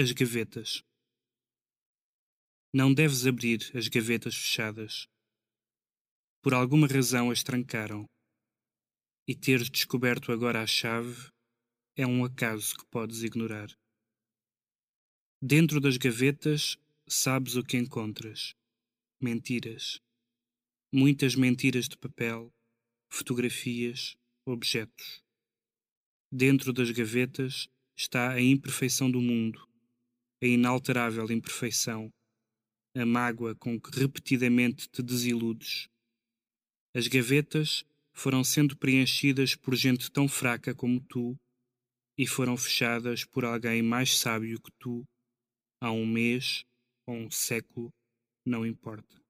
As gavetas. Não deves abrir as gavetas fechadas. Por alguma razão as trancaram. E teres descoberto agora a chave é um acaso que podes ignorar. Dentro das gavetas sabes o que encontras: mentiras. Muitas mentiras de papel, fotografias, objetos. Dentro das gavetas está a imperfeição do mundo a inalterável imperfeição, a mágoa com que repetidamente te desiludes. As gavetas foram sendo preenchidas por gente tão fraca como tu e foram fechadas por alguém mais sábio que tu há um mês ou um século, não importa.